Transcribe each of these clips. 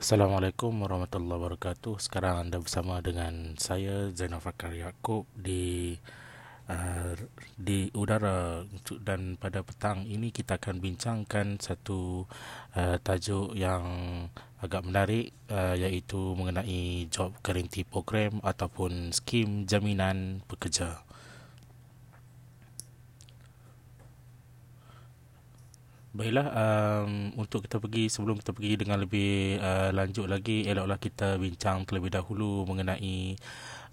Assalamualaikum warahmatullahi wabarakatuh. Sekarang anda bersama dengan saya Zainal Fakar Yaakob di uh, di udara dan pada petang ini kita akan bincangkan satu uh, tajuk yang agak menarik uh, iaitu mengenai job guarantee program ataupun skim jaminan pekerja. Baiklah, um, untuk kita pergi sebelum kita pergi dengan lebih uh, lanjut lagi, eloklah kita bincang terlebih dahulu mengenai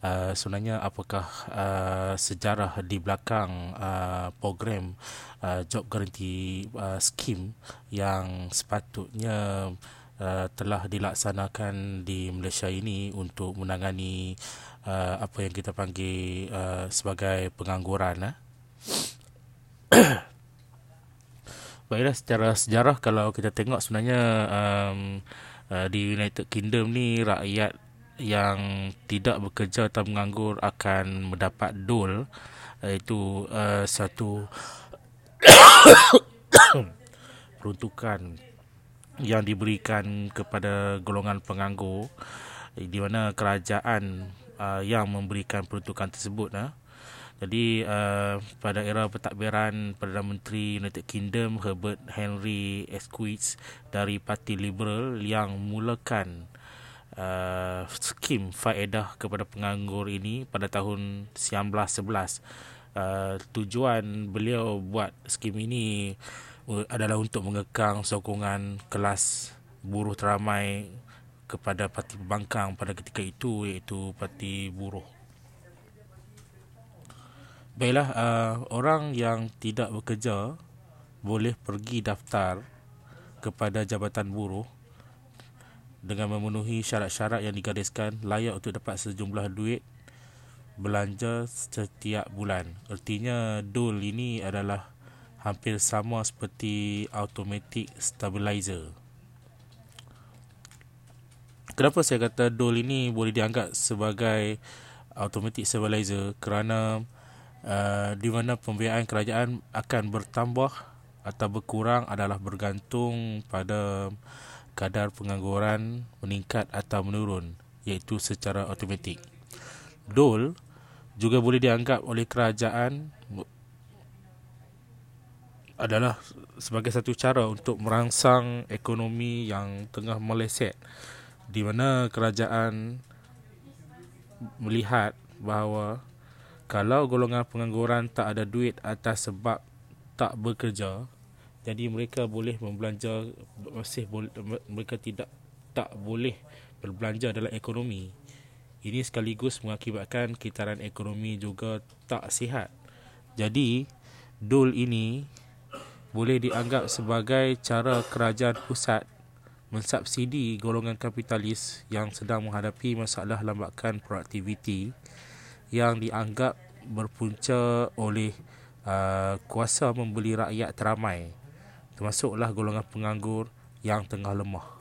uh, sebenarnya apakah uh, sejarah di belakang uh, program uh, job guarantee uh, scheme yang sepatutnya uh, telah dilaksanakan di Malaysia ini untuk menangani uh, apa yang kita panggil uh, sebagai pengangguran. Uh. Baiklah secara sejarah kalau kita tengok sebenarnya um, uh, di United Kingdom ni rakyat yang tidak bekerja atau menganggur akan mendapat dole iaitu uh, satu peruntukan yang diberikan kepada golongan penganggur di mana kerajaan uh, yang memberikan peruntukan tersebut uh, jadi uh, pada era pentadbiran Perdana Menteri United Kingdom Herbert Henry Esquith dari Parti Liberal yang mulakan uh, skim faedah kepada penganggur ini pada tahun 1911. Uh, tujuan beliau buat skim ini adalah untuk mengekang sokongan kelas buruh teramai kepada parti pembangkang pada ketika itu iaitu parti buruh. Baiklah, uh, orang yang tidak bekerja boleh pergi daftar kepada Jabatan Buruh dengan memenuhi syarat-syarat yang digariskan layak untuk dapat sejumlah duit belanja setiap bulan. Artinya dole ini adalah hampir sama seperti automatic stabilizer. Kenapa saya kata dole ini boleh dianggap sebagai automatic stabilizer? Kerana Uh, di mana pembiayaan kerajaan akan bertambah atau berkurang adalah bergantung pada kadar pengangguran meningkat atau menurun iaitu secara automatik. Dole juga boleh dianggap oleh kerajaan adalah sebagai satu cara untuk merangsang ekonomi yang tengah meleset di mana kerajaan melihat bahawa kalau golongan pengangguran tak ada duit atas sebab tak bekerja jadi mereka boleh membelanja masih mereka tidak tak boleh berbelanja dalam ekonomi. Ini sekaligus mengakibatkan kitaran ekonomi juga tak sihat. Jadi dul ini boleh dianggap sebagai cara kerajaan pusat mensubsidi golongan kapitalis yang sedang menghadapi masalah lambakan produktiviti yang dianggap berpunca oleh uh, kuasa membeli rakyat teramai. Termasuklah golongan penganggur yang tengah lemah